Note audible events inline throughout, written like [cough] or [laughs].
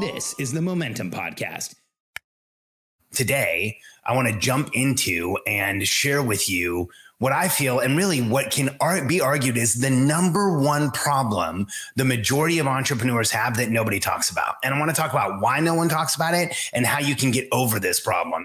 This is the Momentum Podcast. Today, I want to jump into and share with you what I feel and really what can be argued is the number one problem the majority of entrepreneurs have that nobody talks about. And I want to talk about why no one talks about it and how you can get over this problem.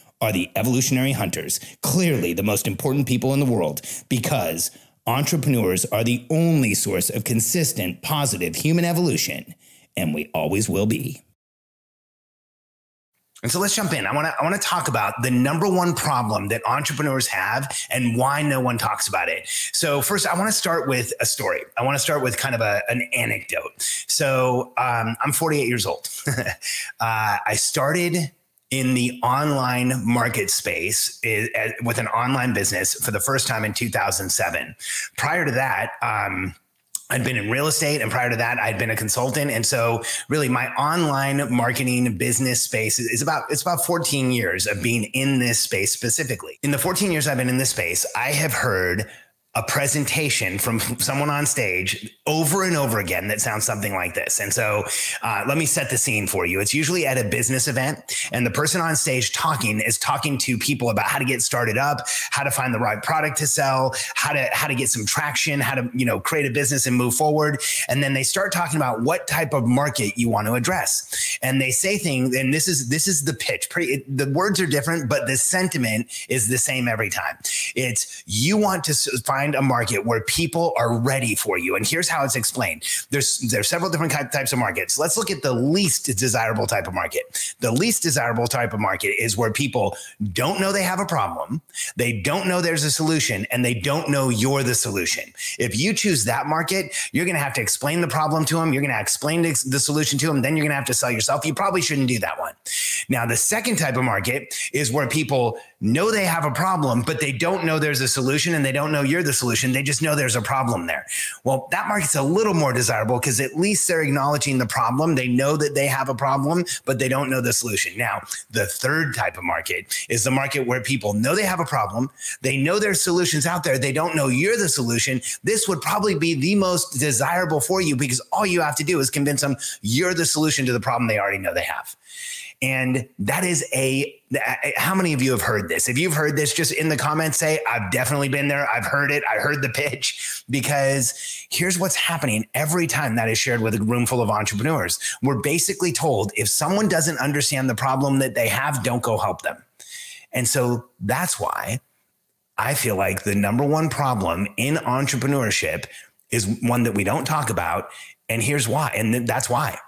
are the evolutionary hunters, clearly the most important people in the world, because entrepreneurs are the only source of consistent, positive human evolution, and we always will be. And so let's jump in. I want to I want to talk about the number one problem that entrepreneurs have and why no one talks about it. So first, I want to start with a story. I want to start with kind of a, an anecdote. So um, I'm 48 years old. [laughs] uh, I started in the online market space is, uh, with an online business for the first time in 2007. Prior to that, um, I'd been in real estate, and prior to that, I'd been a consultant. And so, really, my online marketing business space is about it's about 14 years of being in this space specifically. In the 14 years I've been in this space, I have heard a presentation from someone on stage over and over again that sounds something like this. And so uh, let me set the scene for you. It's usually at a business event, and the person on stage talking is talking to people about how to get started up, how to find the right product to sell, how to how to get some traction, how to you know create a business and move forward. And then they start talking about what type of market you want to address. And they say things, and this is this is the pitch. Pretty, it, the words are different, but the sentiment is the same every time. It's you want to find find a market where people are ready for you. And here's how it's explained. There's there's several different types of markets. Let's look at the least desirable type of market. The least desirable type of market is where people don't know they have a problem, they don't know there's a solution, and they don't know you're the solution. If you choose that market, you're going to have to explain the problem to them. You're going to explain the solution to them. Then you're going to have to sell yourself. You probably shouldn't do that one. Now, the second type of market is where people know they have a problem, but they don't know there's a solution and they don't know you're the solution. They just know there's a problem there. Well, that market's a little more desirable because at least they're acknowledging the problem. They know that they have a problem, but they don't know the solution. Now, the third type of market is the market where people know they have a problem. They know there's solutions out there. They don't know you're the solution. This would probably be the most desirable for you because all you have to do is convince them you're the solution to the problem they already know they have. And that is a, how many of you have heard this? If you've heard this, just in the comments say, I've definitely been there. I've heard it. I heard the pitch because here's what's happening every time that is shared with a room full of entrepreneurs. We're basically told if someone doesn't understand the problem that they have, don't go help them. And so that's why I feel like the number one problem in entrepreneurship is one that we don't talk about. And here's why. And that's why.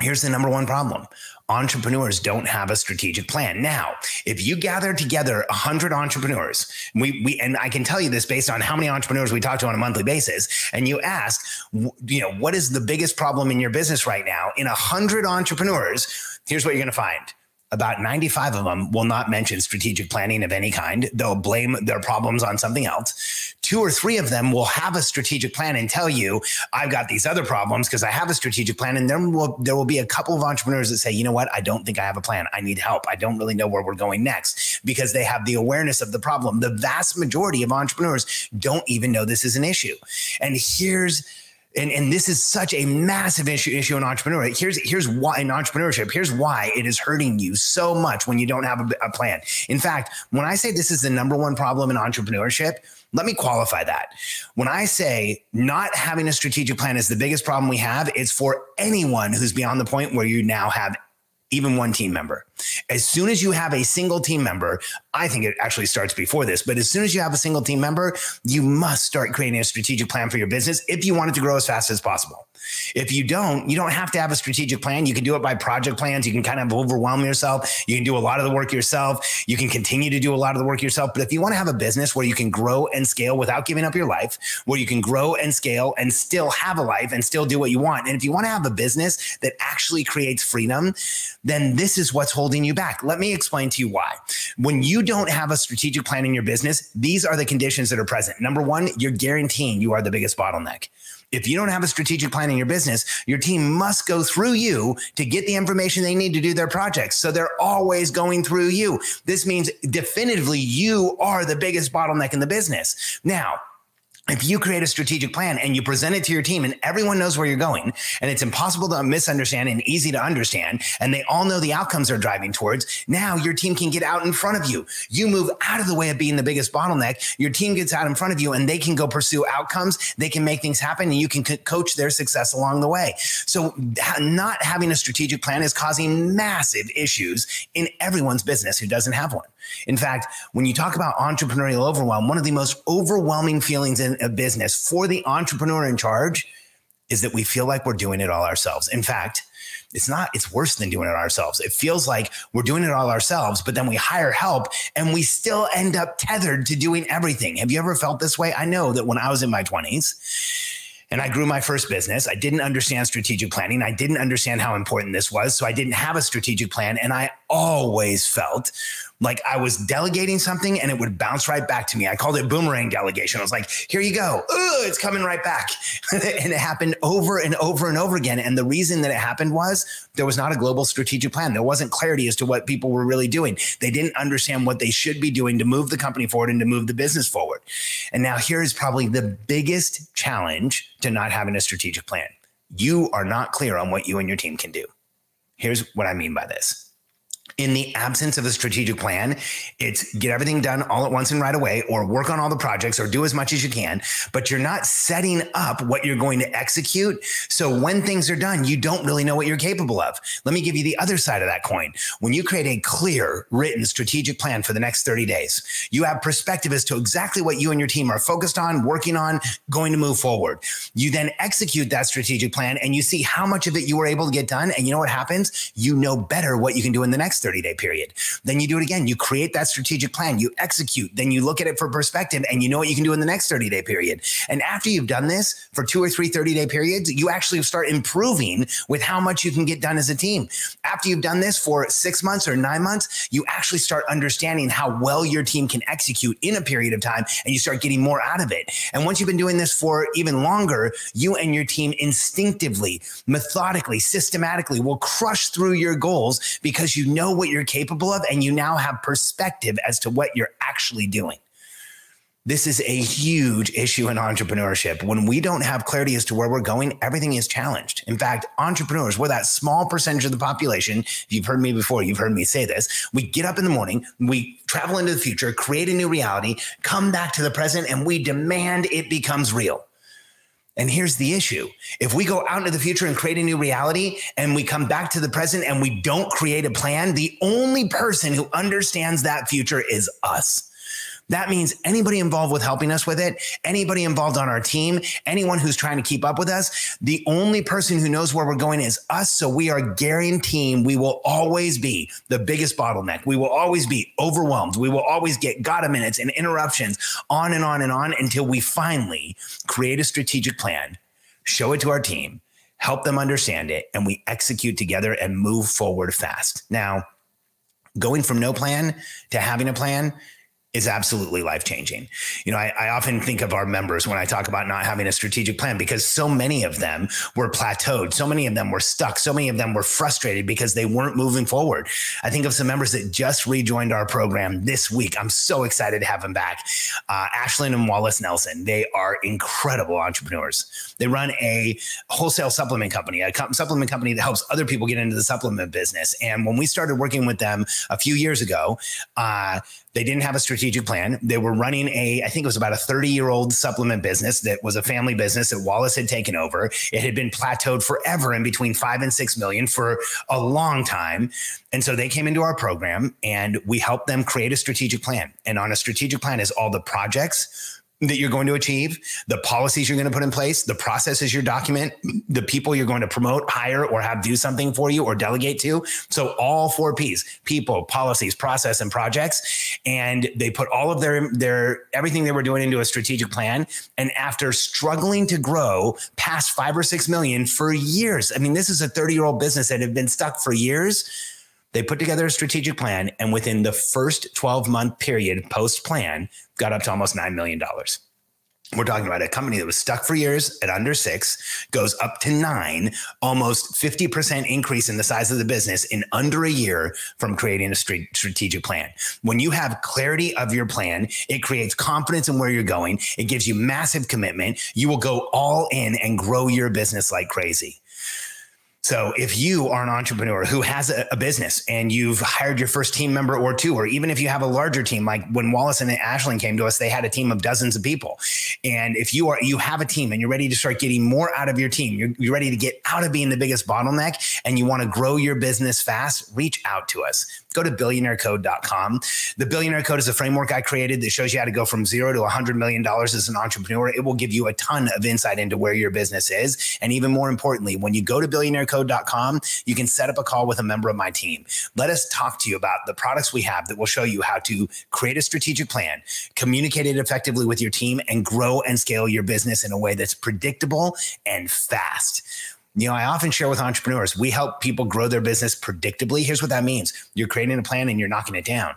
Here's the number one problem entrepreneurs don't have a strategic plan. Now, if you gather together 100 entrepreneurs, we, we and I can tell you this based on how many entrepreneurs we talk to on a monthly basis, and you ask, you know, what is the biggest problem in your business right now? In 100 entrepreneurs, here's what you're going to find about 95 of them will not mention strategic planning of any kind. They'll blame their problems on something else. Two or three of them will have a strategic plan and tell you, I've got these other problems because I have a strategic plan. And then will, there will be a couple of entrepreneurs that say, you know what? I don't think I have a plan. I need help. I don't really know where we're going next because they have the awareness of the problem. The vast majority of entrepreneurs don't even know this is an issue. And here's and, and this is such a massive issue issue in entrepreneurship. Here's here's why in entrepreneurship. Here's why it is hurting you so much when you don't have a, a plan. In fact, when I say this is the number one problem in entrepreneurship, let me qualify that. When I say not having a strategic plan is the biggest problem we have, it's for anyone who's beyond the point where you now have even one team member. As soon as you have a single team member, I think it actually starts before this, but as soon as you have a single team member, you must start creating a strategic plan for your business if you want it to grow as fast as possible. If you don't, you don't have to have a strategic plan. You can do it by project plans. You can kind of overwhelm yourself. You can do a lot of the work yourself. You can continue to do a lot of the work yourself. But if you want to have a business where you can grow and scale without giving up your life, where you can grow and scale and still have a life and still do what you want, and if you want to have a business that actually creates freedom, then this is what's holding you back. Let me explain to you why. When you don't have a strategic plan in your business, these are the conditions that are present. Number one, you're guaranteeing you are the biggest bottleneck. If you don't have a strategic plan in your business, your team must go through you to get the information they need to do their projects. So they're always going through you. This means definitively you are the biggest bottleneck in the business. Now, if you create a strategic plan and you present it to your team and everyone knows where you're going and it's impossible to misunderstand and easy to understand and they all know the outcomes they're driving towards now your team can get out in front of you. You move out of the way of being the biggest bottleneck. Your team gets out in front of you and they can go pursue outcomes. They can make things happen and you can co- coach their success along the way. So not having a strategic plan is causing massive issues in everyone's business who doesn't have one in fact, when you talk about entrepreneurial overwhelm, one of the most overwhelming feelings in a business for the entrepreneur in charge is that we feel like we're doing it all ourselves. In fact, it's not, it's worse than doing it ourselves. It feels like we're doing it all ourselves, but then we hire help and we still end up tethered to doing everything. Have you ever felt this way? I know that when I was in my 20s, and I grew my first business. I didn't understand strategic planning. I didn't understand how important this was. So I didn't have a strategic plan. And I always felt like I was delegating something and it would bounce right back to me. I called it boomerang delegation. I was like, here you go. It's coming right back. [laughs] and it happened over and over and over again. And the reason that it happened was there was not a global strategic plan. There wasn't clarity as to what people were really doing. They didn't understand what they should be doing to move the company forward and to move the business forward. And now here is probably the biggest challenge to not having a strategic plan. You are not clear on what you and your team can do. Here's what I mean by this in the absence of a strategic plan, it's get everything done all at once and right away, or work on all the projects, or do as much as you can, but you're not setting up what you're going to execute. So when things are done, you don't really know what you're capable of. Let me give you the other side of that coin. When you create a clear, written strategic plan for the next 30 days, you have perspective as to exactly what you and your team are focused on, working on, going to move forward. You then execute that strategic plan and you see how much of it you were able to get done. And you know what happens? You know better what you can do in the next 30 30 day period. Then you do it again. You create that strategic plan, you execute, then you look at it for perspective and you know what you can do in the next 30 day period. And after you've done this for two or three 30 day periods, you actually start improving with how much you can get done as a team. After you've done this for six months or nine months, you actually start understanding how well your team can execute in a period of time and you start getting more out of it. And once you've been doing this for even longer, you and your team instinctively, methodically, systematically will crush through your goals because you know what you're capable of and you now have perspective as to what you're actually doing. This is a huge issue in entrepreneurship. When we don't have clarity as to where we're going, everything is challenged. In fact, entrepreneurs, we're that small percentage of the population. If you've heard me before, you've heard me say this. We get up in the morning, we travel into the future, create a new reality, come back to the present, and we demand it becomes real. And here's the issue. If we go out into the future and create a new reality and we come back to the present and we don't create a plan, the only person who understands that future is us. That means anybody involved with helping us with it, anybody involved on our team, anyone who's trying to keep up with us, the only person who knows where we're going is us. So we are guaranteeing we will always be the biggest bottleneck. We will always be overwhelmed. We will always get gotta minutes and interruptions on and on and on until we finally create a strategic plan, show it to our team, help them understand it, and we execute together and move forward fast. Now, going from no plan to having a plan is absolutely life changing. You know, I, I, often think of our members when I talk about not having a strategic plan because so many of them were plateaued. So many of them were stuck. So many of them were frustrated because they weren't moving forward. I think of some members that just rejoined our program this week. I'm so excited to have them back. Uh, Ashlyn and Wallace Nelson, they are incredible entrepreneurs. They run a wholesale supplement company, a co- supplement company that helps other people get into the supplement business. And when we started working with them a few years ago, uh, They didn't have a strategic plan. They were running a, I think it was about a 30 year old supplement business that was a family business that Wallace had taken over. It had been plateaued forever in between five and six million for a long time. And so they came into our program and we helped them create a strategic plan. And on a strategic plan is all the projects, that you're going to achieve, the policies you're going to put in place, the processes you document, the people you're going to promote, hire, or have do something for you or delegate to. So all four P's: people, policies, process, and projects. And they put all of their their everything they were doing into a strategic plan. And after struggling to grow past five or six million for years, I mean, this is a 30 year old business that had been stuck for years. They put together a strategic plan, and within the first 12 month period post plan, got up to almost $9 million. We're talking about a company that was stuck for years at under six, goes up to nine, almost 50% increase in the size of the business in under a year from creating a strategic plan. When you have clarity of your plan, it creates confidence in where you're going. It gives you massive commitment. You will go all in and grow your business like crazy. So if you are an entrepreneur who has a, a, business and you've hired your first team member or two, or even if you have a larger team, like when Wallace and Ashland came to us, they had a team of dozens of people. And if you are you have a team and you're ready to start getting more out of your team, you're, you're ready to get out of being the biggest bottleneck and you want to grow your business fast, reach out to us go to billionairecode.com. The billionaire code is a framework I created that shows you how to go from zero to $100 million as an entrepreneur. It will give you a ton of insight into where your business is. And even more importantly, when you go to billionairecode.com, you can set up a call with a member of my team. Let us talk to you about the products we have that will show you how to create a strategic plan, communicate it effectively with your team, and grow and scale your business in a way that's predictable and fast. You know, I often share with entrepreneurs, we help people grow their business predictably. Here's what that means you're creating a plan and you're knocking it down.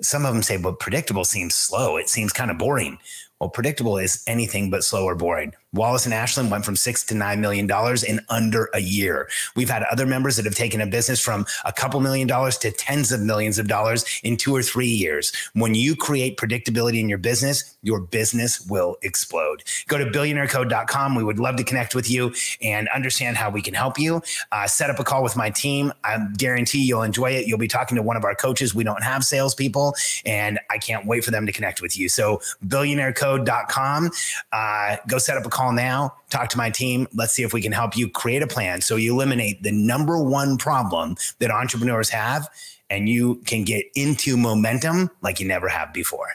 Some of them say, but predictable seems slow. It seems kind of boring. Well, predictable is anything but slow or boring. Wallace and Ashland went from six to nine million dollars in under a year. We've had other members that have taken a business from a couple million dollars to tens of millions of dollars in two or three years. When you create predictability in your business, your business will explode. Go to billionairecode.com. We would love to connect with you and understand how we can help you. Uh, set up a call with my team. I guarantee you'll enjoy it. You'll be talking to one of our coaches. We don't have salespeople, and I can't wait for them to connect with you. So, Uh, go set up a call now, talk to my team. Let's see if we can help you create a plan so you eliminate the number one problem that entrepreneurs have and you can get into momentum like you never have before.